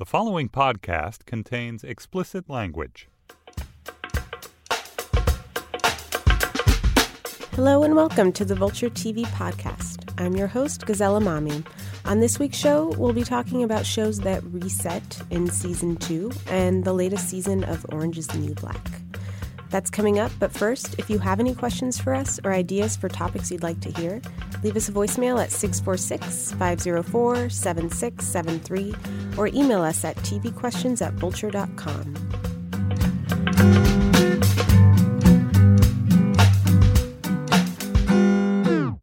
The following podcast contains explicit language. Hello and welcome to the Vulture TV podcast. I'm your host, Gazelle Emami. On this week's show, we'll be talking about shows that reset in season two and the latest season of Orange is the New Black. That's coming up, but first, if you have any questions for us or ideas for topics you'd like to hear, leave us a voicemail at 646 504 7673 or email us at tvquestions at vulture.com.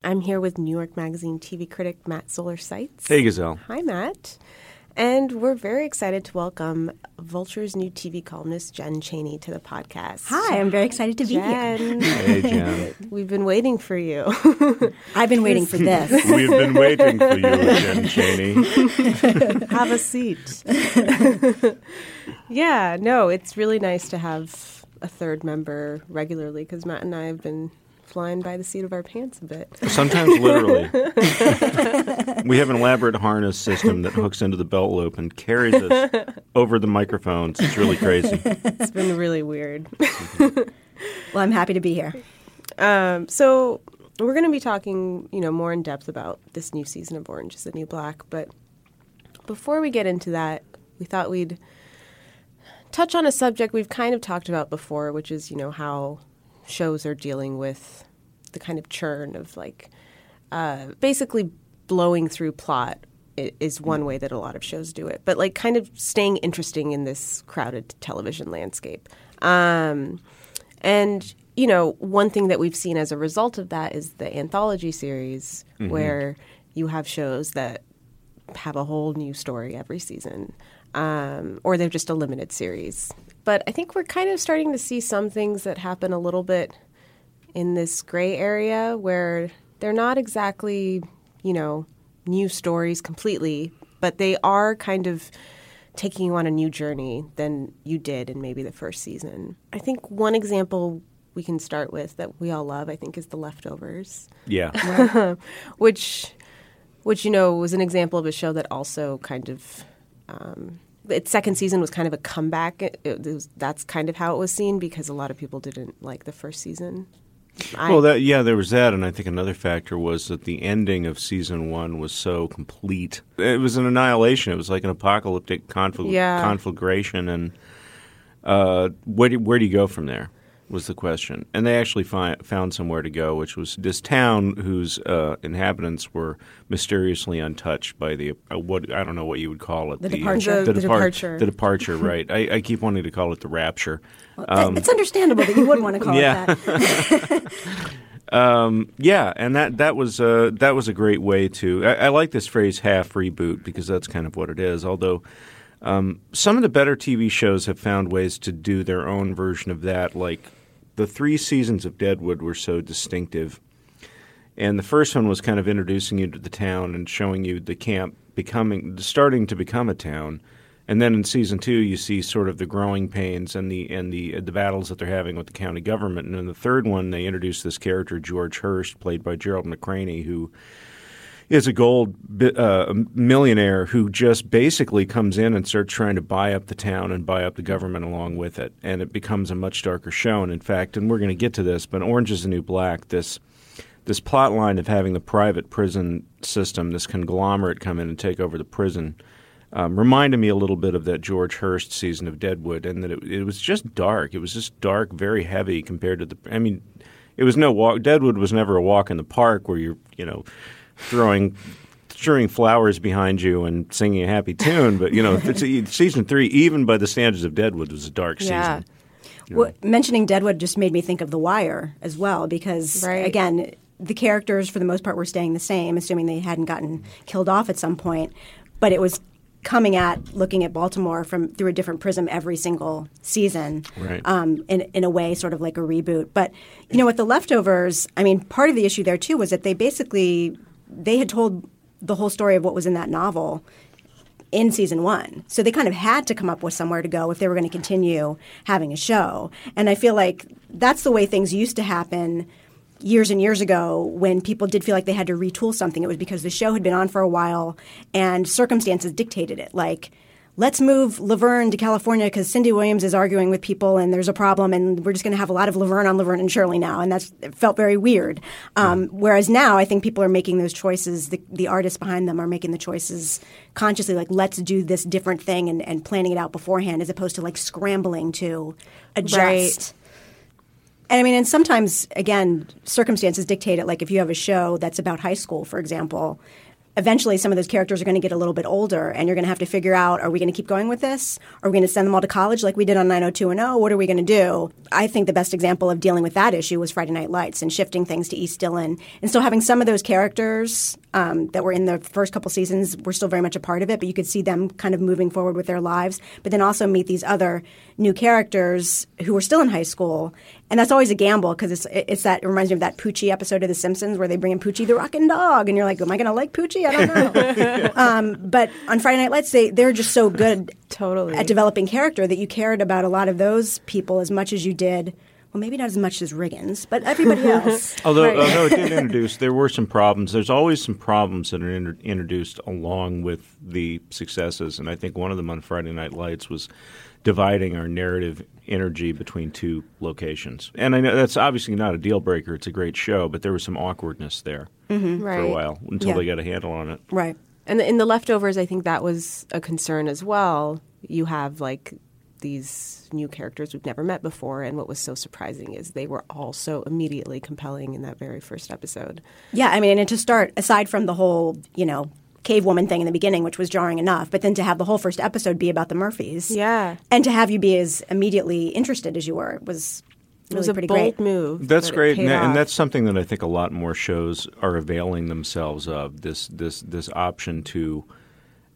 I'm here with New York Magazine TV critic Matt Zoller Seitz. Hey, Gazelle. Hi, Matt. And we're very excited to welcome Vulture's new TV columnist, Jen Chaney, to the podcast. Hi, I'm very excited to be Jen. here. Hey, Jen. We've been waiting for you. I've been waiting for this. We've been waiting for you, Jen Chaney. have a seat. yeah, no, it's really nice to have a third member regularly because Matt and I have been flying by the seat of our pants a bit. Sometimes literally. We have an elaborate harness system that hooks into the belt loop and carries us over the microphones. It's really crazy. It's been really weird. Well, I'm happy to be here. Um, so we're going to be talking, you know, more in depth about this new season of Orange is the New Black. But before we get into that, we thought we'd touch on a subject we've kind of talked about before, which is, you know, how shows are dealing with the kind of churn of like uh, basically blowing through plot is one way that a lot of shows do it, but like kind of staying interesting in this crowded television landscape. Um, and you know, one thing that we've seen as a result of that is the anthology series, where you have shows that have a whole new story every season, um, or they're just a limited series. But I think we're kind of starting to see some things that happen a little bit in this gray area where they're not exactly, you know, new stories completely, but they are kind of taking you on a new journey than you did in maybe the first season. I think one example we can start with that we all love, I think, is The Leftovers Yeah. which which you know was an example of a show that also kind of um, its second season was kind of a comeback. It, it was, that's kind of how it was seen because a lot of people didn't like the first season. I, Well, that yeah, there was that, and I think another factor was that the ending of season one was so complete. It was an annihilation. It was like an apocalyptic confl- Yeah. conflagration, and uh, where do, where do you go from there? Was the question, and they actually fi- found somewhere to go, which was this town whose uh, inhabitants were mysteriously untouched by the uh, what I don't know what you would call it The departure. The- the, the depar- departure. the departure, right? I, I keep wanting to call it the rapture. Th- it's understandable that you wouldn't want to call yeah. it that. Um, yeah, and that that was uh, that was a great way to. I, I like this phrase "half reboot" because that's kind of what it is. Although um, some of the better TV shows have found ways to do their own version of that. Like the three seasons of Deadwood were so distinctive, and the first one was kind of introducing you to the town and showing you the camp becoming starting to become a town. And then in season two, you see sort of the growing pains and the and the the battles that they're having with the county government. And in the third one, they introduce this character George Hearst, played by Gerald McRaney, who is a gold uh, millionaire who just basically comes in and starts trying to buy up the town and buy up the government along with it, and it becomes a much darker show. And in fact, and we're going to get to this, but Orange is the New Black. This this plot line of having the private prison system, this conglomerate come in and take over the prison, um, reminded me a little bit of that George Hearst season of Deadwood, and that it, it was just dark. It was just dark, very heavy compared to the. I mean, it was no walk. Deadwood was never a walk in the park where you're, you know, throwing. Throwing flowers behind you and singing a happy tune, but you know, it's, season three, even by the standards of Deadwood, was a dark Yeah. season. Well, mentioning Deadwood just made me think of The Wire as well, because Right. again, the characters for the most part were staying the same, assuming they hadn't gotten killed off at some point. But it was coming at looking at Baltimore from through a different prism every single season, Right. um, in in a way, sort of like a reboot. But you know, with the leftovers, I mean, part of the issue there too was that they basically they had told the whole story of what was in that novel in season one. So they kind of had to come up with somewhere to go if they were going to continue having a show. And I feel like that's the way things used to happen years and years ago when people did feel like they had to retool something. It was because the show had been on for a while and circumstances dictated it. Like, let's move Laverne to California because Cindy Williams is arguing with people and there's a problem and we're just going to have a lot of Laverne on Laverne and Shirley now. And that's it felt very weird. Um, whereas now I think people are making those choices, the, the artists behind them are making the choices consciously, like let's do this different thing and, and planning it out beforehand as opposed to like scrambling to adjust. Right. And I mean, and sometimes, again, circumstances dictate it. Like if you have a show that's about high school, for example, eventually some of those characters are going to get a little bit older and you're going to have to figure out are we going to keep going with this? Are we going to send them all to college like we did on 90210 what are we going to do? I think the best example of dealing with that issue was friday night lights and shifting things to east dillon. And still having some of those characters um, that were in the first couple seasons were still very much a part of it but you could see them kind of moving forward with their lives. But then also meet these other new characters who were still in high school and that's always a gamble because it's it's that it reminds me of that Poochie episode of The Simpsons where they bring in Poochie the rockin' dog, and you're like, am I going to like Poochie? I don't know. um, but on Friday Night Lights, they they're just so good Totally. at developing character that you cared about a lot of those people as much as you did. Well, maybe not as much as Riggins, but everybody else. Although, Right. although it did introduce, there were some problems. There's always some problems that are inter- introduced along with the successes, and I think one of them on Friday Night Lights was dividing our narrative energy between two locations. And I know that's obviously not a deal breaker. It's a great show, but there was some awkwardness there mm-hmm. for a while until Yeah. they got a handle on it. right. And in the leftovers, I think that was a concern as well. You have like these new characters we've never met before, and what was so surprising is they were all so immediately compelling in that very first episode. Yeah, I mean, and to start, aside from the whole, you know, cave woman thing in the beginning, which was jarring enough, but then to have the whole first episode be about the Murphys. Yeah. And to have you be as immediately interested as you were was It was a pretty bold great. move. That's great, and, and that's something that I think a lot more shows are availing themselves of. This this this option to,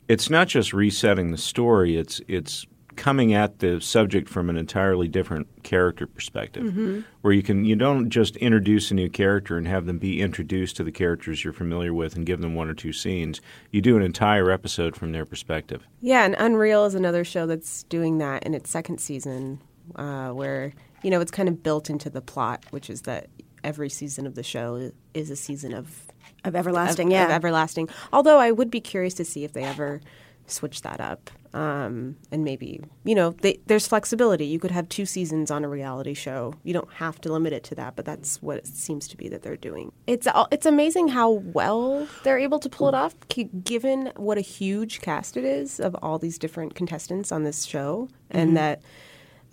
it's not just resetting the story; it's it's coming at the subject from an entirely different character perspective, Mm-hmm. where you can you don't just introduce a new character and have them be introduced to the characters you're familiar with and give them one or two scenes. You do an entire episode from their perspective. Yeah, and Unreal is another show that's doing that in its second season, uh, where you know it's kind of built into the plot, which is that every season of the show is a season of Of everlasting, of, yeah. of everlasting. Although I would be curious to see if they ever switch that up, um, and maybe you know they, there's flexibility. You could have two seasons on a reality show. You don't have to limit it to that, but that's what it seems to be that they're doing. It's it's amazing how well they're able to pull it off, given what a huge cast it is of all these different contestants on this show, and that.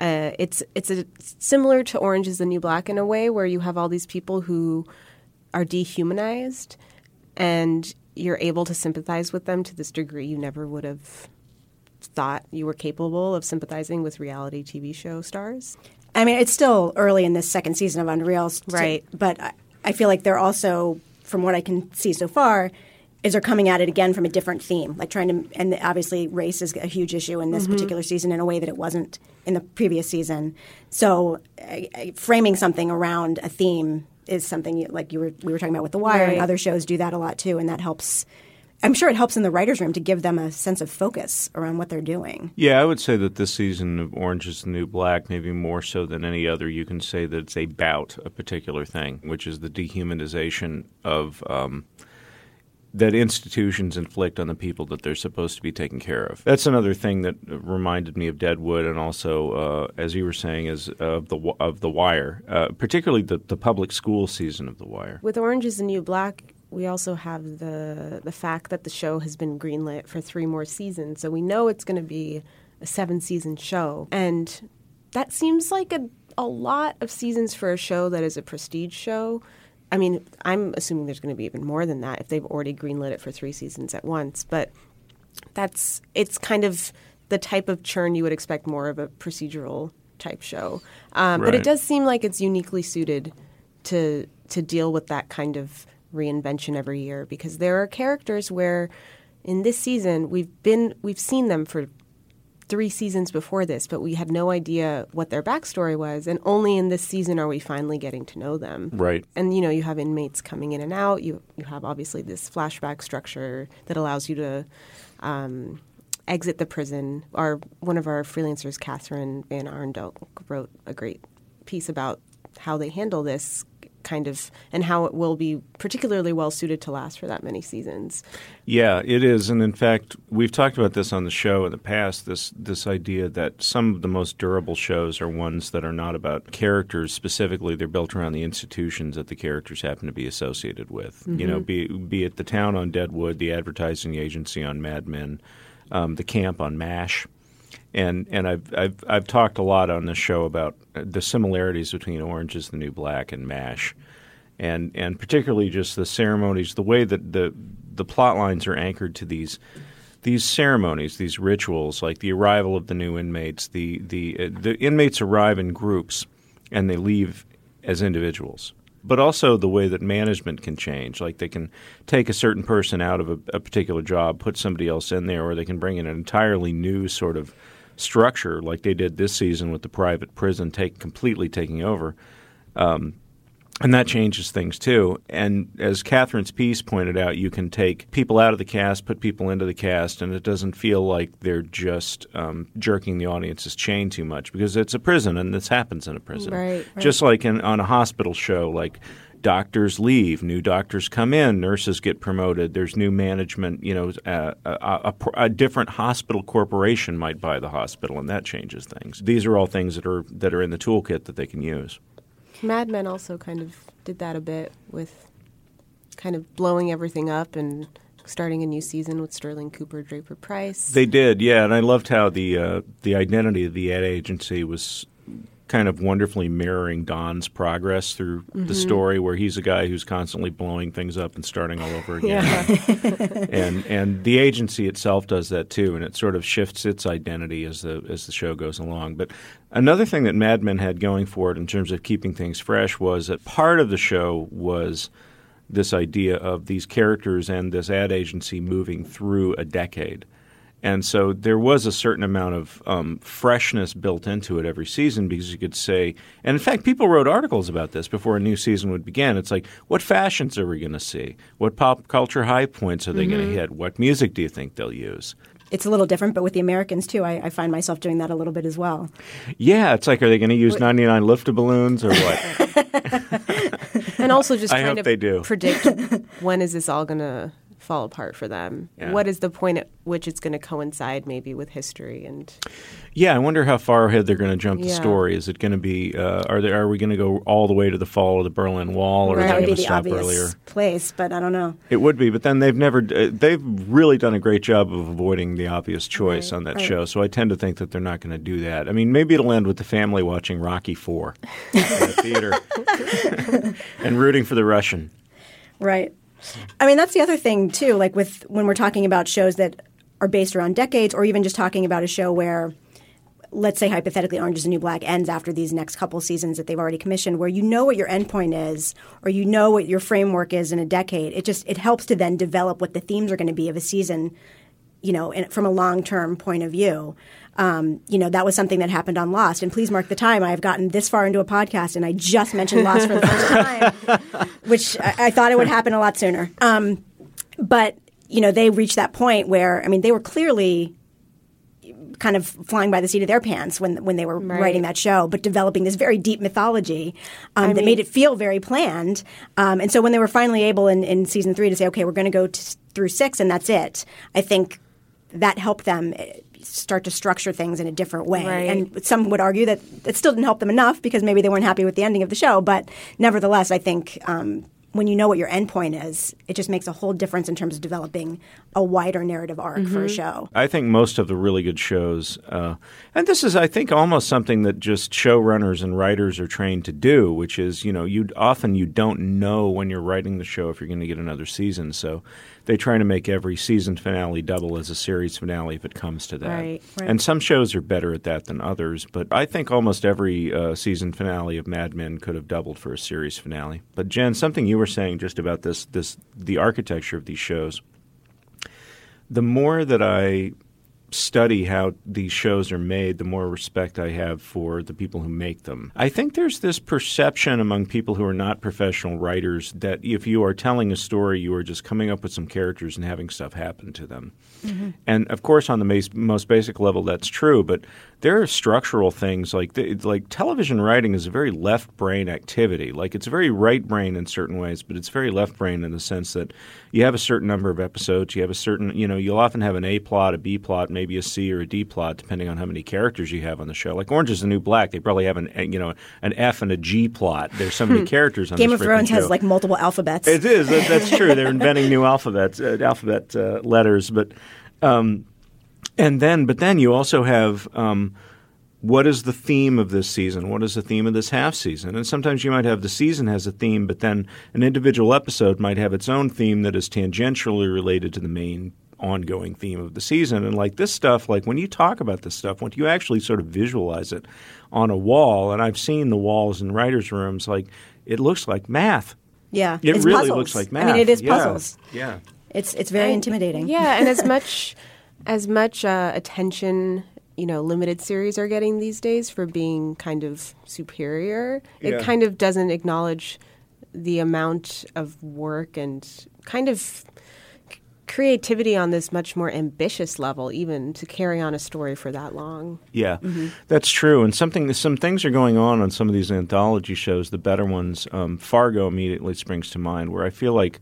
Uh, it's it's a, similar to Orange is the New Black in a way where you have all these people who are dehumanized and you're able to sympathize with them to this degree you never would have thought you were capable of sympathizing with reality TV show stars. I mean, it's still early in this second season of Unreal, Right. But I, I feel like they're also, from what I can see so far, is they're coming at it again from a different theme, like trying to. And obviously, race is a huge issue in this mm-hmm. particular season in a way that it wasn't in the previous season. So, I, framing something around a theme is something you, like you were we were talking about with The Wire, Right. and other shows do that a lot too, and that helps. I'm sure it helps in the writers' room to give them a sense of focus around what they're doing. Yeah, I would say that this season of Orange is the New Black, maybe more so than any other, you can say that it's about a particular thing, which is the dehumanization of um, that institutions inflict on the people that they're supposed to be taking care of. That's another thing that reminded me of Deadwood, and also, uh, as you were saying, is of the of the Wire, uh, particularly the the public school season of the Wire. With Orange is the New Black, we also have the the fact that the show has been greenlit for three more seasons, so we know it's going to be a seven season show, and that seems like a a lot of seasons for a show that is a prestige show. I mean, I'm assuming there's going to be even more than that if they've already greenlit it for three seasons at once, but that's it's kind of the type of churn you would expect more of a procedural type show. Um, But it does seem like it's uniquely suited to to deal with that kind of reinvention every year because there are characters where in this season we've been we've seen them for three seasons before this, but we had no idea what their backstory was, and only in this season are we finally getting to know them. Right. And you know, you have inmates coming in and out. You you have obviously this flashback structure that allows you to um, exit the prison. Our one of our freelancers, Kathryn VanArendonk, wrote a great piece about how they handle this kind of and how it will be particularly well suited to last for that many seasons. Yeah, it is, and in fact, we've talked about this on the show in the past. This this idea that some of the most durable shows are ones that are not about characters specifically; they're built around the institutions that the characters happen to be associated with. Mm-hmm. You know, be be it the town on Deadwood, the advertising agency on Mad Men, um, the camp on MASH and and I've I've I've talked a lot on this show about the similarities between Orange is the New Black and MASH, and and particularly just the ceremonies, the way that the the plot lines are anchored to these these ceremonies, these rituals, like the arrival of the new inmates. The the uh, the inmates arrive in groups and they leave as individuals. But also the way that management can change. Like they can take a certain person out of a, a particular job, put somebody else in there, or they can bring in an entirely new sort of structure like they did this season with the private prison take completely taking over. Um, and that changes things too. And as Catherine's piece pointed out, you can take people out of the cast, put people into the cast, and it doesn't feel like they're just um, jerking the audience's chain too much because it's a prison and this happens in a prison. Right, right. Just like in, on a hospital show, like doctors leave, new doctors come in, nurses get promoted. There's new management. You know, a, a, a, different hospital corporation might buy the hospital, and that changes things. These are all things that are that are in the toolkit that they can use. Mad Men also kind of did that a bit with kind of blowing everything up and starting a new season with Sterling Cooper, Draper Pryce. They did, yeah, and I loved how the uh, the identity of the ad agency was kind of wonderfully mirroring Don's progress through mm-hmm. the story, where he's a guy who's constantly blowing things up and starting all over again. Yeah. and and the agency itself does that too, and it sort of shifts its identity as the as the show goes along. But another thing that Mad Men had going for it in terms of keeping things fresh was that part of the show was this idea of these characters and this ad agency moving through a decade. And so there was a certain amount of um, freshness built into it every season because you could say, and in fact, people wrote articles about this before a new season would begin. It's like, what fashions are we going to see? What pop culture high points are they mm-hmm. going to hit? What music do you think they'll use? It's a little different, but with the Americans too, I, I find myself doing that a little bit as well. Yeah, it's like, are they going to use 99 Luftballons or what? and also just I kind of they do. predict when is this all going to fall apart for them. Yeah. What is the point at which it's going to coincide maybe with history and Yeah, I wonder how far ahead they're going to jump yeah. the story. Is it going to be uh, are they are we going to go all the way to the fall of the Berlin Wall or right. are they going to stop earlier? Place, but I don't know. It would be, but then they've never uh, they've really done a great job of avoiding the obvious choice right. on that right. show. So I tend to think that they're not going to do that. I mean, maybe it'll end with the family watching Rocky 4 in the theater and rooting for the Russian. Right. I mean, that's the other thing too. Like with when we're talking about shows that are based around decades, or even just talking about a show where, let's say hypothetically, Orange Is the New Black ends after these next couple seasons that they've already commissioned, where you know what your endpoint is, or you know what your framework is in a decade. It just it helps to then develop what the themes are going to be of a season, you know, in, from a long term point of view um, you know, that was something that happened on Lost. And please mark the time. I have gotten this far into a podcast and I just mentioned Lost for the first time, which I, I, thought it would happen a lot sooner. Um, but, you know, they reached that point where, I mean, they were clearly kind of flying by the seat of their pants when when they were right. writing that show, but developing this very deep mythology um, that mean, made it feel very planned. Um, and so when they were finally able in, in season three to say, okay, we're going to go through six and that's it, I think that helped them start to structure things in a different way. Right. And some would argue that it still didn't help them enough because maybe they weren't happy with the ending of the show. But nevertheless, I think um, when you know what your endpoint is, it just makes a whole difference in terms of developing a wider narrative arc mm-hmm. for a mm-hmm. show. I think most of the really good shows, uh, and this is, I think, almost something that just showrunners and writers are trained to do, which is, you know, you often you don't know when you're writing the show if you're going to get another season. So they try to make every season finale double as a series finale if it comes to that. Right, right. And some shows are better at that than others, but I think almost every uh, season finale of Mad Men could have doubled for a series finale. But Jen, something you were saying just about this this the architecture of these shows. The more that I study how these shows are made, the more respect I have for the people who make them. I think there's this perception among people who are not professional writers that if you are telling a story, you are just coming up with some characters and having stuff happen to them. Mm-hmm. And of course, on the mas- most basic level, that's true. But there are structural things like the, like television writing is a very left brain activity. Like it's very right brain in certain ways, but it's very left brain in the sense that you have a certain number of episodes, you have a certain you know you'll often have an A plot, a B plot, maybe a C or a D plot, depending on how many characters you have on the show. Like Orange is the New Black, they probably have an you know an F and a G plot. There's so many hmm. characters on Game of Thrones show. has like multiple alphabets. It is that's true. They're inventing new alphabets, uh, alphabet uh, letters, but. Um, and then, but then you also have um, what is the theme of this season? What is the theme of this half season? And sometimes you might have the season has a theme, but then an individual episode might have its own theme that is tangentially related to the main ongoing theme of the season. And like this stuff, like when you talk about this stuff, when you actually sort of visualize it on a wall, and I've seen the walls in writers' rooms, like it looks like math. Yeah, it it's really puzzles. looks like math. I mean, it is yeah. puzzles. Yeah, it's it's very and, intimidating. Yeah, and as much as much uh, attention you know limited series are getting these days for being kind of superior. Yeah. It kind of doesn't acknowledge the amount of work and kind of creativity on this much more ambitious level even to carry on a story for that long. Yeah. Mm-hmm. That's true. And something some things are going on on some of these anthology shows, the better ones. Um, Fargo immediately springs to mind where I feel like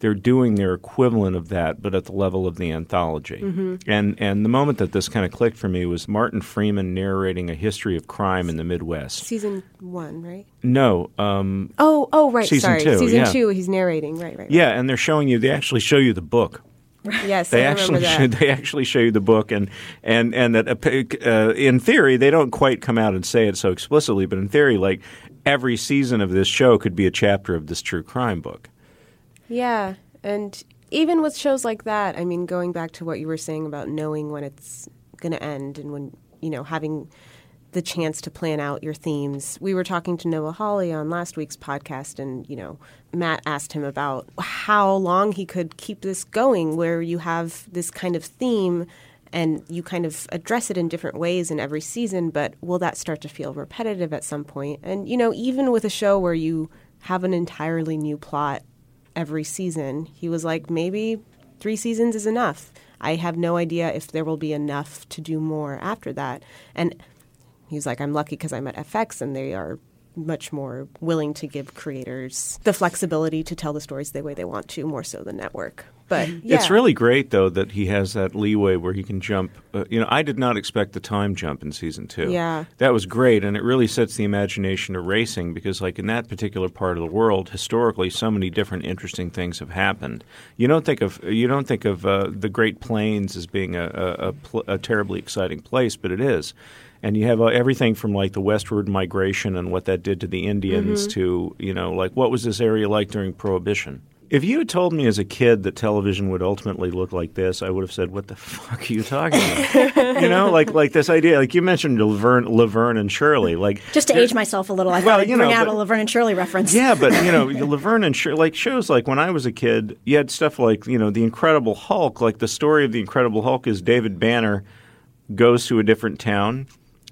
they're doing their equivalent of that, but at the level of the anthology. Mm-hmm. And and the moment that this kind of clicked for me was Martin Freeman narrating a history of crime in the Midwest. Season one, right? No. Um, oh, oh, right. Season Sorry, two. Season yeah. two. He's narrating. Right, right, right. Yeah, and they're showing you. They actually show you the book. Yes, they I actually show, they actually show you the book, and and and that uh, uh, in theory they don't quite come out and say it so explicitly, but in theory, like every season of this show could be a chapter of this true crime book. Yeah, and even with shows like that, I mean, going back to what you were saying about knowing when it's going to end and when, you know, having the chance to plan out your themes. We were talking to Noah Hawley on last week's podcast, and, you know, Matt asked him about how long he could keep this going, where you have this kind of theme and you kind of address it in different ways in every season, but will that start to feel repetitive at some point? And, you know, even with a show where you have an entirely new plot every season. He was like, maybe three seasons is enough. I have no idea if there will be enough to do more after that. And he's like, I'm lucky because I'm at FX and they are much more willing to give creators the flexibility to tell the stories the way they want to, more so than network. But yeah. it's really great though that he has that leeway where he can jump. Uh, you know, I did not expect the time jump in season two. Yeah, that was great, and it really sets the imagination to racing because, like in that particular part of the world, historically, so many different interesting things have happened. You don't think of you don't think of uh, the Great Plains as being a, a, a, pl- a terribly exciting place, but it is and you have uh, everything from like the westward migration and what that did to the Indians mm-hmm. to you know like what was this area like during Prohibition. If you had told me as a kid that television would ultimately look like this, I would have said, "What the fuck are you talking about?" you know, like like this idea, like you mentioned Laverne, Laverne and Shirley, like just to age myself a little, I well, thought I'd bring know, out but, a Laverne and Shirley reference. Yeah, but you know, Laverne and Shirley, like shows like when I was a kid, you had stuff like you know, the Incredible Hulk. Like the story of the Incredible Hulk is David Banner goes to a different town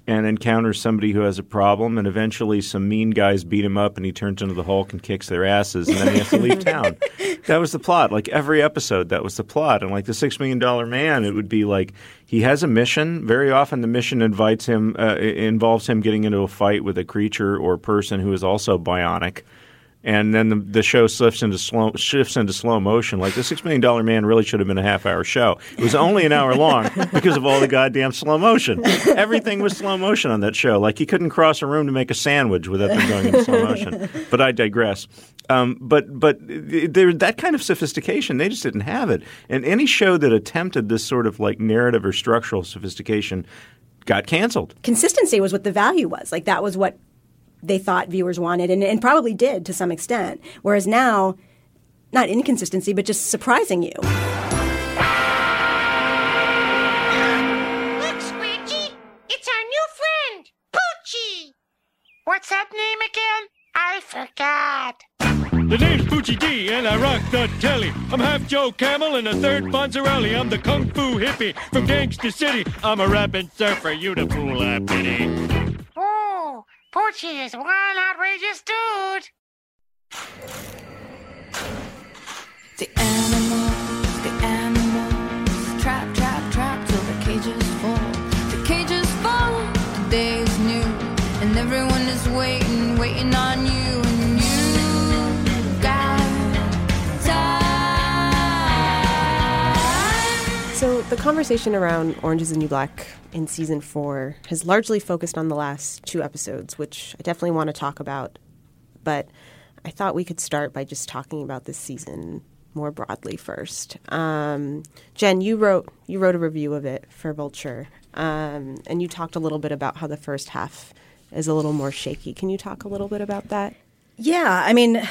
and encounters somebody who has a problem, and eventually some mean guys beat him up, and he turns into the Hulk and kicks their asses, and then he has to leave town. That was the plot. Like every episode, that was the plot. And like the Six Million Dollar Man, it would be like he has a mission. Very often, the mission invites him, uh, involves him getting into a fight with a creature or person who is also bionic and then the, the show shifts into slow shifts into slow motion. Like the Six Million Dollar Man really should have been a half hour show. It was only an hour long because of all the goddamn slow motion. Everything was slow motion on that show. Like he couldn't cross a room to make a sandwich without them going into slow motion. But I digress. Um, but but there, that kind of sophistication they just didn't have it. And any show that attempted this sort of like narrative or structural sophistication got canceled. Consistency was what the value was. Like that was what they thought viewers wanted and, and probably did to some extent. Whereas now, not inconsistency, but just surprising you. Look, Squeaky, it's our new friend, Poochie. What's that name again? I forgot. The name's Poochie D, and I rock the telly. I'm half Joe Camel and a third Fonzarelli. I'm the kung fu hippie from Gangsta City. I'm a rapping surfer, you the fool I pity. Poochie is one outrageous dude. The animals, the animals, trap, trap, trap till the cages fall. The cages fall, the day is new, and everyone is waiting, waiting on you, conversation around Orange is the New Black in season four has largely focused on the last two episodes, which I definitely want to talk about. But I thought we could start by just talking about this season more broadly first. Um, Jen, you wrote you wrote a review of it for Vulture, um, and you talked a little bit about how the first half is a little more shaky. Can you talk a little bit about that? Yeah, I mean,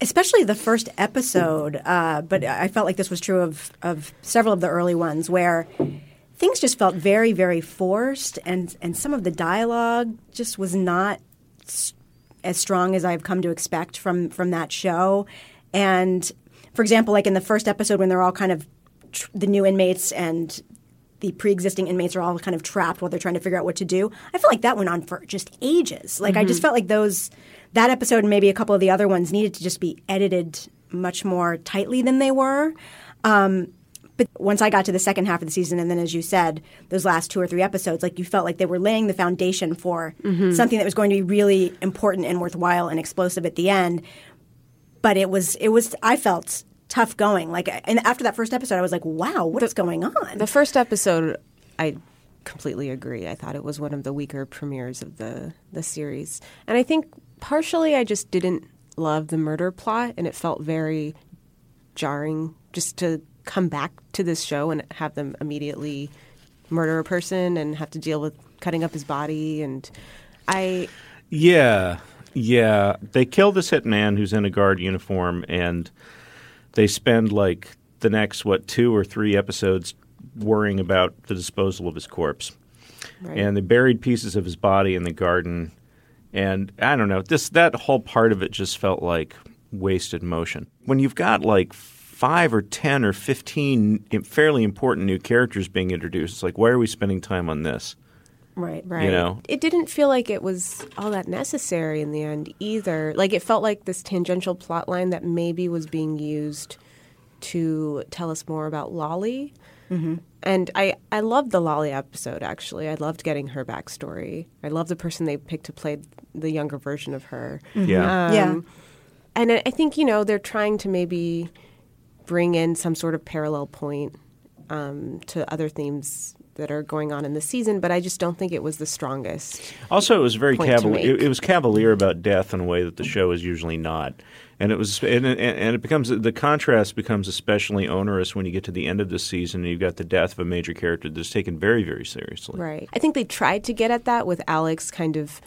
especially the first episode, uh, but I felt like this was true of, of several of the early ones where things just felt very, very forced, and, and some of the dialogue just was not s- as strong as I've come to expect from, from that show. And for example, like in the first episode when they're all kind of tr- the new inmates and the pre-existing inmates are all kind of trapped while they're trying to figure out what to do. I feel like that went on for just ages. Like I just felt like those that episode and maybe a couple of the other ones needed to just be edited much more tightly than they were. Um, but once I got to the second half of the season, and then as you said, those last two or three episodes, like you felt like they were laying the foundation for something that was going to be really important and worthwhile and explosive at the end. But it was it was I felt tough going. Like and after that first episode, I was like, wow, what is going on? The first episode, I completely agree. I thought it was one of the weaker premieres of the the series, and I think partially I just didn't love the murder plot, and it felt very jarring just to come back to this show and have them immediately murder a person and have to deal with cutting up his body and I Yeah, yeah. They kill this hitman who's in a guard uniform, and they spend like the next what two or three episodes worrying about the disposal of his corpse. right. And they buried pieces of his body in the garden, and I don't know. This that whole part of it just felt like wasted motion. When you've got like five or ten or fifteen fairly important new characters being introduced, it's like why are we spending time on this? right. Right. You know? It didn't feel like it was all that necessary in the end either. Like it felt like this tangential plot line that maybe was being used to tell us more about Lolly. Mm-hmm. And I, I loved the Lolly episode, actually. I loved getting her backstory. I love the person they picked to play the younger version of her. Yeah. Um, Yeah. And I I think, you know, they're trying to maybe bring in some sort of parallel point um, to other themes that are going on in the season, but I just don't think it was the strongest. Also, it was very point cavalier. It, it was cavalier about death in a way that the show is usually not, and it was and, and, and it becomes the contrast becomes especially onerous when you get to the end of the season and you've got the death of a major character that's taken very very seriously. Right. I think they tried to get at that with Alex kind of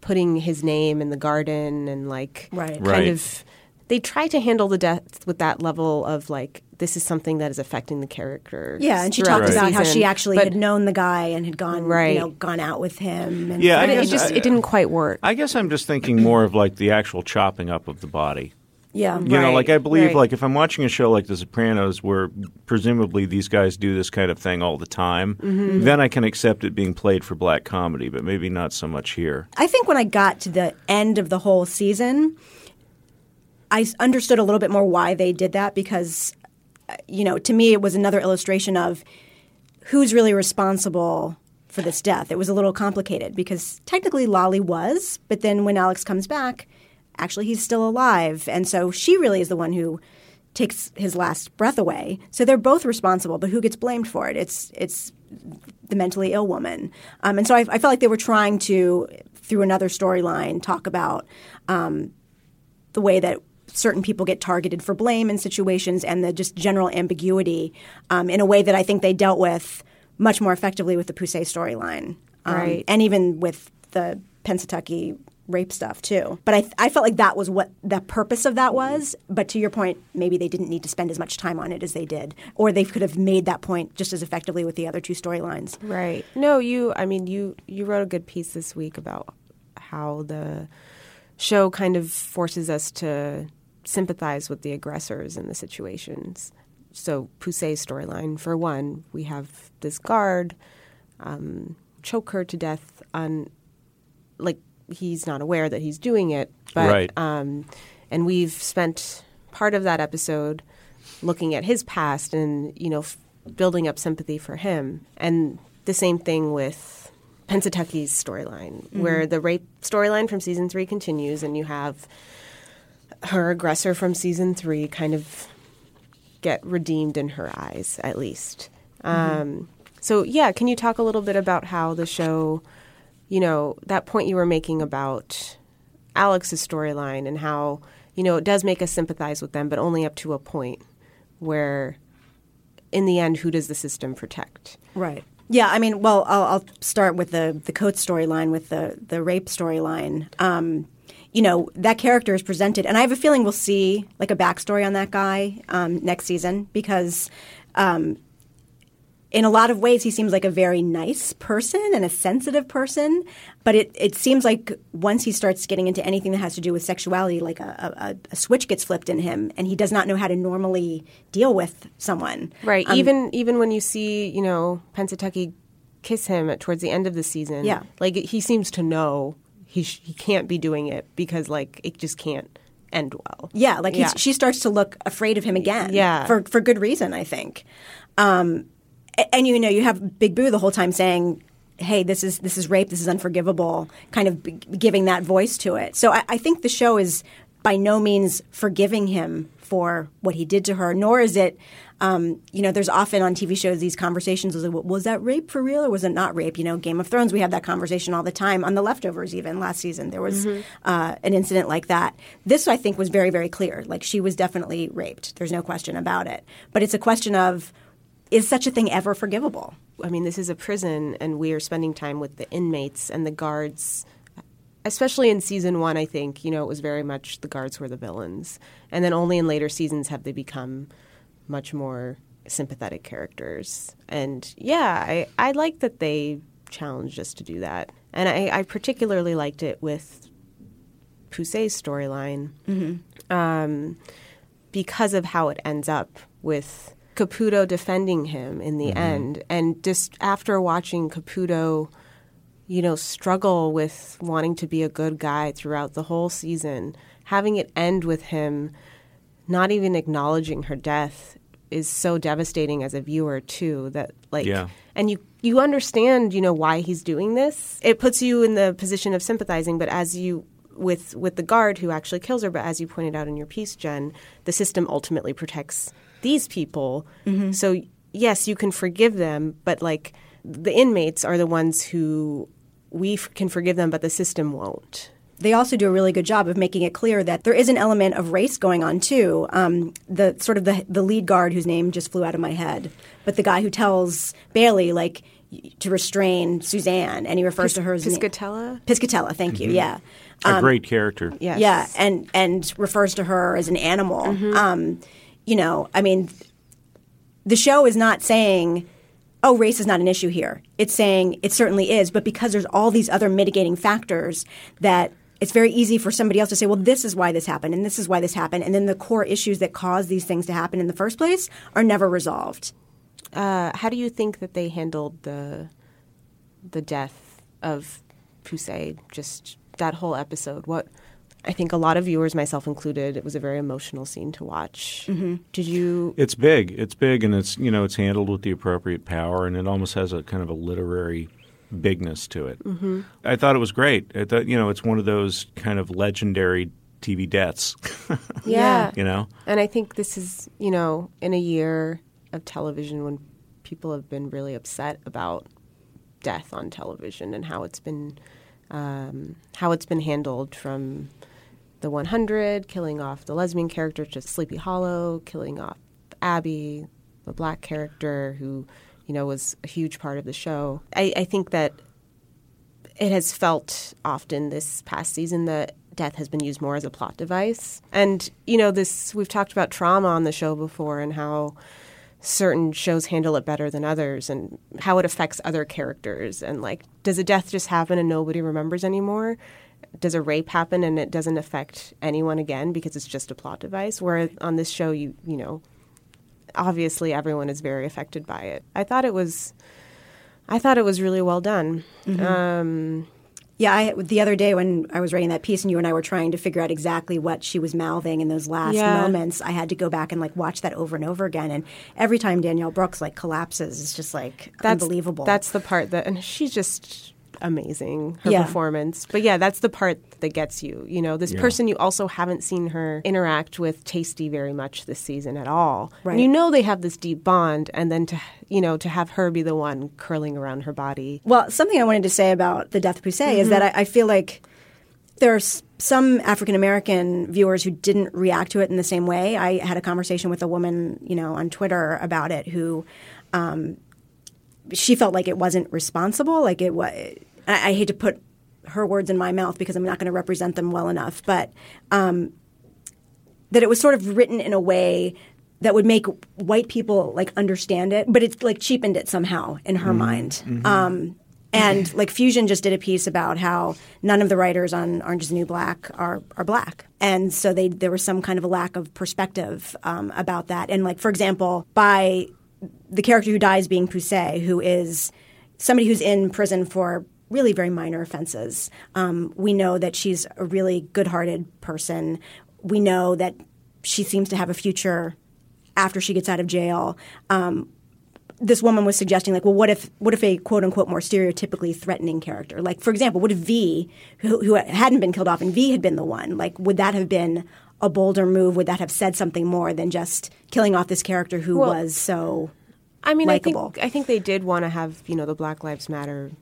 putting his name in the garden and like Right. kind Right. of they try to handle the death with that level of like this is something that is affecting the character. Yeah, and she talked the about how she actually But- had known the guy and had gone, Right. you know, gone out with him. And Yeah, but I it just I- it didn't quite work. I guess I'm just thinking more of like the actual chopping up of the body. yeah, You know, like I believe, right. like if I'm watching a show like The Sopranos, where presumably these guys do this kind of thing all the time, Mm-hmm. then I can accept it being played for black comedy, but maybe not so much here. I think when I got to the end of the whole season, I understood a little bit more why they did that because, uh, you know, to me it was another illustration of who's really responsible for this death. It was a little complicated because technically Lolly was, but then when Alex comes back, actually he's still alive, and so she really is the one who takes his last breath away. So they're both responsible, but who gets blamed for it? It's it's the mentally ill woman. Um, and so I, I felt like they were trying to, through another storyline, talk about um, the way that certain people get targeted for blame in situations and the just general ambiguity um, in a way that I think they dealt with much more effectively with the Poussey storyline. Um, Right. And even with the Pennsatucky rape stuff too. But I, I felt like that was what the purpose of that was. But to your point, maybe they didn't need to spend as much time on it as they did. Or they could have made that point just as effectively with the other two storylines. Right. No, you. I mean, you. You wrote a good piece this week about how the show kind of forces us to sympathize with the aggressors in the situations. So Poussey's storyline, for one, we have this guard um, choke her to death on, like he's not aware that he's doing it, but Right. um, and we've spent part of that episode looking at his past and you know f- building up sympathy for him, and the same thing with Pennsatucky's storyline, where the rape storyline from season three continues, and you have her aggressor from season three kind of get redeemed in her eyes, at least. Um, so, yeah, can you talk a little bit about how the show, you know, that point you were making about Alex's storyline and how, you know, it does make us sympathize with them, but only up to a point where, in the end, who does the system protect? Right. Yeah, I mean, well, I'll, I'll start with the the Coates storyline, with the the rape storyline. Um, you know, that character is presented, and I have a feeling we'll see like a backstory on that guy um, next season because. Um, in a lot of ways, he seems like a very nice person and a sensitive person. But it, it seems like once he starts getting into anything that has to do with sexuality, like a, a, a switch gets flipped in him, and he does not know how to normally deal with someone. Right. Um, even even when you see, you know, Pennsatucky kiss him at, towards the end of the season, Yeah. like he seems to know he sh- he can't be doing it because like it just can't end well. Yeah, like Yeah. He's, she starts to look afraid of him again. Yeah. for for good reason, I think. Um, a- and you know, you have Big Boo the whole time saying, "Hey, this is this is rape. This is unforgivable." Kind of b- giving that voice to it. So I, I think the show is by no means forgiving him for what he did to her, nor is it. Um, you know, there's often on TV shows these conversations was, like, was that rape for real or was it not rape? You know, Game of Thrones, we have that conversation all the time. On The Leftovers, even last season, there was uh, an incident like that. This, I think, was very, very clear. Like, she was definitely raped. There's no question about it. But it's a question of is such a thing ever forgivable? I mean, this is a prison, and we are spending time with the inmates and the guards. Especially in season one, I think you know it was very much the guards were the villains, and then only in later seasons have they become much more sympathetic characters. And yeah, I I like that they challenged us to do that, and I, I particularly liked it with Poussey's storyline um, because of how it ends up with Caputo defending him in the end. And just after watching Caputo, you know, struggle with wanting to be a good guy throughout the whole season, having it end with him not even acknowledging her death is so devastating as a viewer too that like Yeah. and you you understand you know why he's doing this. It puts you in the position of sympathizing but as you with with the guard who actually kills her but as you pointed out in your piece jen the system ultimately protects these people. Mm-hmm. So yes you can forgive them but like the inmates are the ones who we f- can forgive them but the system won't They also do a really good job of making it clear that there is an element of race going on too. Um, the sort of the the lead guard whose name just flew out of my head, but the guy who tells Bayley like to restrain Suzanne, and he refers to her as name- piscatella Piscatella, thank you. Yeah. a great character. yes Yeah, and and refers to her as an animal. Um, you know, I mean, the show is not saying, "Oh, race is not an issue here." It's saying it certainly is, but because there's all these other mitigating factors that it's very easy for somebody else to say, "Well, this is why this happened, and this is why this happened," and then the core issues that cause these things to happen in the first place are never resolved. Uh, how do you think that they handled the the death of Poussey? Just that whole episode. What I think a lot of viewers, myself included, it was a very emotional scene to watch. Mm-hmm. Did you? It's big. It's big, and it's you know it's handled with the appropriate power, and it almost has a kind of a literary bigness to it. Mm-hmm. I thought it was great. I thought you know it's one of those kind of legendary TV deaths. Yeah. you know, And I think this is, you know, in a year of television when people have been really upset about death on television and how it's been um, how it's been handled from the 100 killing off the lesbian character to Sleepy Hollow, killing off Abbie, the black character who, you know, was a huge part of the show. I, I think that it has felt often this past season that death has been used more as a plot device. And, you know, this we've talked about trauma on the show before and how certain shows handle it better than others and how it affects other characters and like does a death just happen and nobody remembers anymore? Does a rape happen and it doesn't affect anyone again because it's just a plot device. Where on this show, you you know, obviously everyone is very affected by it. I thought it was, I thought it was really well done. Um, Yeah, I, the other day when I was writing that piece and you and I were trying to figure out exactly what she was mouthing in those last Yeah. moments, I had to go back and like watch that over and over again. And every time Danielle Brooks like collapses, it's just like that's unbelievable. That's the part that, and she's just amazing her Yeah. performance. But yeah, that's the part that gets you. You know, this Yeah. person you also haven't seen her interact with Taystee very much this season at all. Right. And you know they have this deep bond, and then to you know to have her be the one curling around her body. Well, something I wanted to say about the Death Poussey is that I, I feel like there's some African American viewers who didn't react to it in the same way. I had a conversation with a woman, you know, on Twitter about it who um, she felt like it wasn't responsible. Like it was. I, I hate to put her words in my mouth because I'm not going to represent them well enough, but um, that it was sort of written in a way that would make white people like understand it, but it's like cheapened it somehow in her mind. Um, and like Fusion just did a piece about how none of the writers on Orange Is the New Black are are black, and so they there was some kind of a lack of perspective um, about that. And like for example, by the character who dies being Poussey, who is somebody who's in prison for really very minor offenses. Um, we know that she's a really good-hearted person. We know that she seems to have a future after she gets out of jail. Um, this woman was suggesting, like, well, what if, what if a quote unquote more stereotypically threatening character, like, for example, what if V, who, who hadn't been killed off, and V had been the one, like, would that have been a bolder move? Would that have said something more than just killing off this character who Well, was so? I mean, I think I think they did want to have you know the Black Lives Matter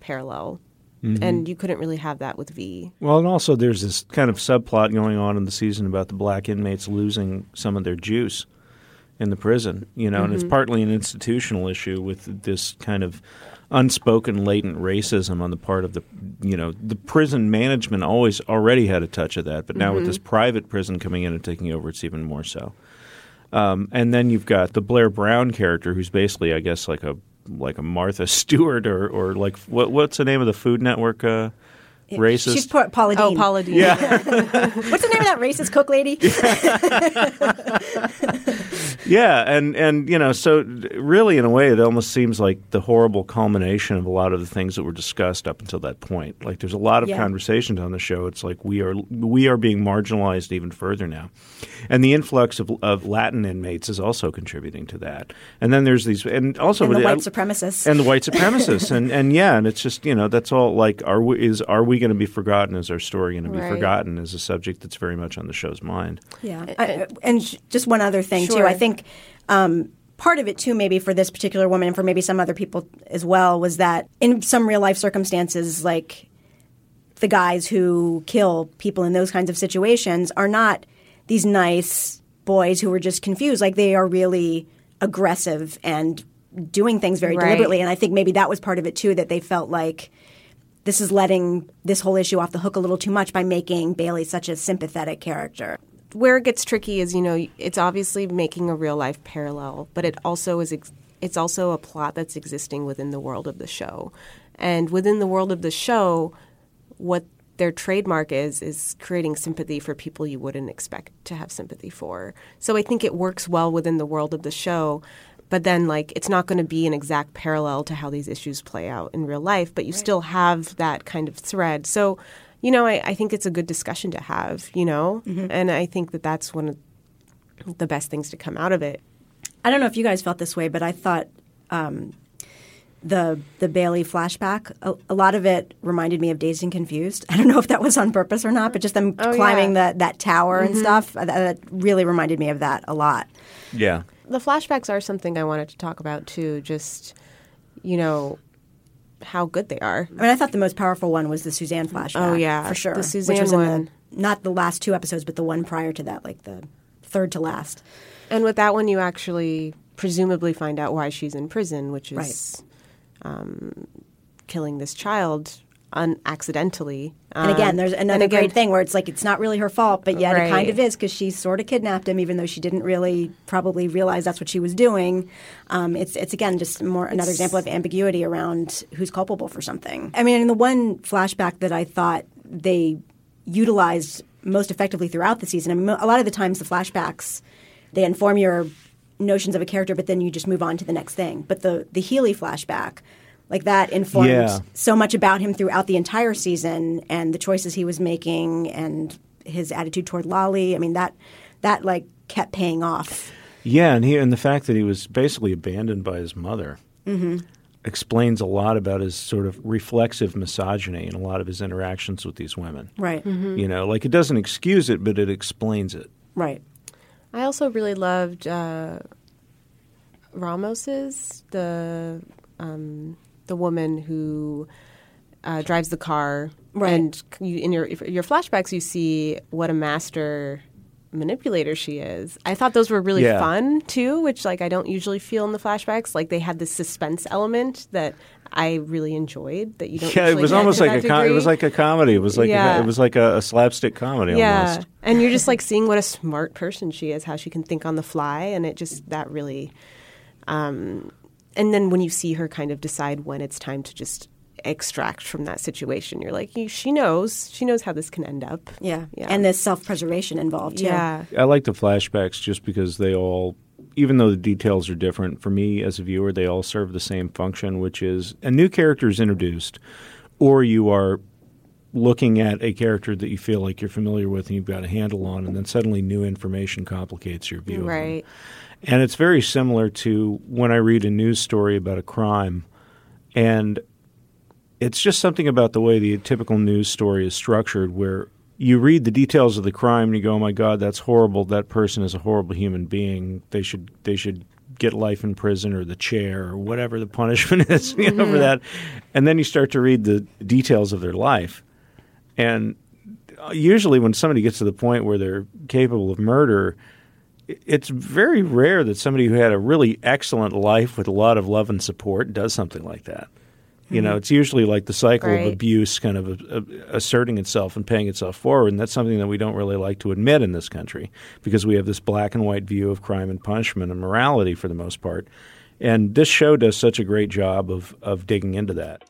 parallel, Mm-hmm. and you couldn't really have that with V. Well, and also there's this kind of subplot going on in the season about the black inmates losing some of their juice in the prison, you know, and it's partly an institutional issue with this kind of unspoken latent racism on the part of the you know the prison management always already had a touch of that but now with this private prison coming in and taking over it's even more so. Um, and then you've got the Blair Brown character who's basically I guess like a like a Martha Stewart or or like what what's the name of the Food Network uh, racist? She's Pa- Paula Oh, Paula Deen. yeah. What's the name of that racist cook lady? Yeah, and and you know, so really, in a way, it almost seems like the horrible culmination of a lot of the things that were discussed up until that point. Like, there's a lot of Yeah. conversations on the show. It's like we are we are being marginalized even further now, and the influx of, of Latin inmates is also contributing to that. And then there's these, and also and the with- white supremacists. and the white supremacists, and and yeah, and it's just you know that's all like are we is are we going to be forgotten? Is our story going to be Right. forgotten? Is a subject that's very much on the show's mind. Yeah, I, and just one other thing too. I think um, part of it too, maybe for this particular woman and for maybe some other people as well, was that in some real life circumstances, like the guys who kill people in those kinds of situations are not these nice boys who are just confused. Like they are really aggressive and doing things very Right. deliberately. And I think maybe that was part of it too, that they felt like this is letting this whole issue off the hook a little too much by making Bayley such a sympathetic character. Where it gets tricky is you know it's obviously making a real life parallel but it also is ex- it's also a plot that's existing within the world of the show. And within the world of the show what their trademark is is creating sympathy for people you wouldn't expect to have sympathy for. So i think it works well within the world of the show but then like it's not going to be an exact parallel to how these issues play out in real life but you still have that kind of thread. So you know I, I think it's a good discussion to have you know and i think that that's one of the best things to come out of it I don't know if you guys felt this way, but I thought um, the the Bayley flashback, a, a lot of it reminded me of Dazed and Confused. I don't know if that was on purpose or not, but just them Oh, climbing yeah. the, that tower and stuff, uh, that, that really reminded me of that a lot. Yeah. the flashbacks are something i wanted to talk about too just you know how good they are I mean, I thought the most powerful one was the Suzanne flashback. Oh, yeah. for sure. The which Suzanne was in one. The, not the last two episodes, but the one prior to that, like the third to last. And with that one, you actually presumably find out why she's in prison, which is um, killing this child un- accidentally. And again, Um, there's another again- great thing where it's like it's not really her fault, but yet it kind of is because she sort of kidnapped him, even though she didn't really probably realize that's what she was doing. Um, it's it's again just more another example of ambiguity around who's culpable for something. I mean, in the one flashback that I thought they utilized most effectively throughout the season. I mean, a lot of the times the flashbacks they inform your notions of a character, but then you just move on to the next thing. But the the Healy flashback, like that, informed Yeah. so much about him throughout the entire season and the choices he was making and his attitude toward Lolly. I mean that that like kept paying off. Yeah, and he and the fact that he was basically abandoned by his mother explains a lot about his sort of reflexive misogyny and a lot of his interactions with these women. Right. You know, like it doesn't excuse it, but it explains it. Right. I also really loved uh, Ramos's the um, the woman who uh, drives the car, Right. and you, in your your flashbacks, you see what a master manipulator she is. I thought those were really Yeah. fun too, which like I don't usually feel in the flashbacks. Like they had this suspense element that I really enjoyed. That you don't. Yeah, it was get almost to like a com- it degree. was like a comedy. It was like Yeah. a, it was like a, a slapstick comedy yeah almost. and you're just like seeing what a smart person she is how she can think on the fly and it just that really um and then when you see her kind of decide when it's time to just extract from that situation you're like she knows she knows how this can end up Yeah. Yeah. And there's self preservation involved too. yeah I like the flashbacks just because they all, even though the details are different, for me as a viewer, they all serve the same function, which is a new character is introduced, or you are looking at a character that you feel like you're familiar with and you've got a handle on, and then suddenly new information complicates your view. of them. right And it's very similar to when I read a news story about a crime, and it's just something about the way the typical news story is structured where you read the details of the crime and you go, "Oh my God, that's horrible! That person is a horrible human being. They should they should get life in prison or the chair or whatever the punishment is you know, for mm-hmm. that." And then you start to read the details of their life, and uh, usually when somebody gets to the point where they're capable of murder, it's very rare that somebody who had a really excellent life with a lot of love and support does something like that. You know, it's usually like the cycle Right. of abuse kind of uh, asserting itself and paying itself forward, and that's something that we don't really like to admit in this country because we have this black and white view of crime and punishment and morality for the most part. And this show does such a great job of of digging into that.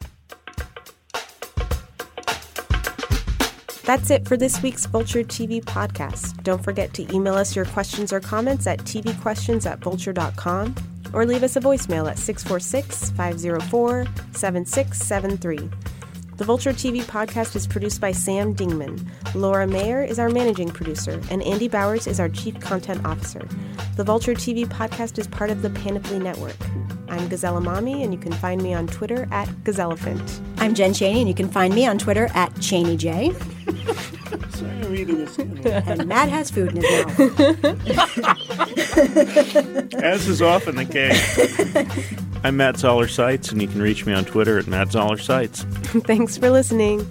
That's it for this week's Vulture TV podcast. Don't forget to email us your questions or comments at tvquestions at vulture.com or leave us a voicemail at 646 504 7673. The Vulture TV podcast is produced by Sam Dingman. Laura Mayer is our managing producer, and Andy Bowers is our chief content officer. The Vulture TV podcast is part of the Panoply Network. I'm Gazelle Emami, and you can find me on Twitter at Gazellephant. I'm Jen Chaney, and you can find me on Twitter at ChaneyJ. and Matt has food in his mouth. As is often the case. I'm Matt Zoller Seitz, and you can reach me on Twitter at Matt Zoller Seitz. Thanks for listening.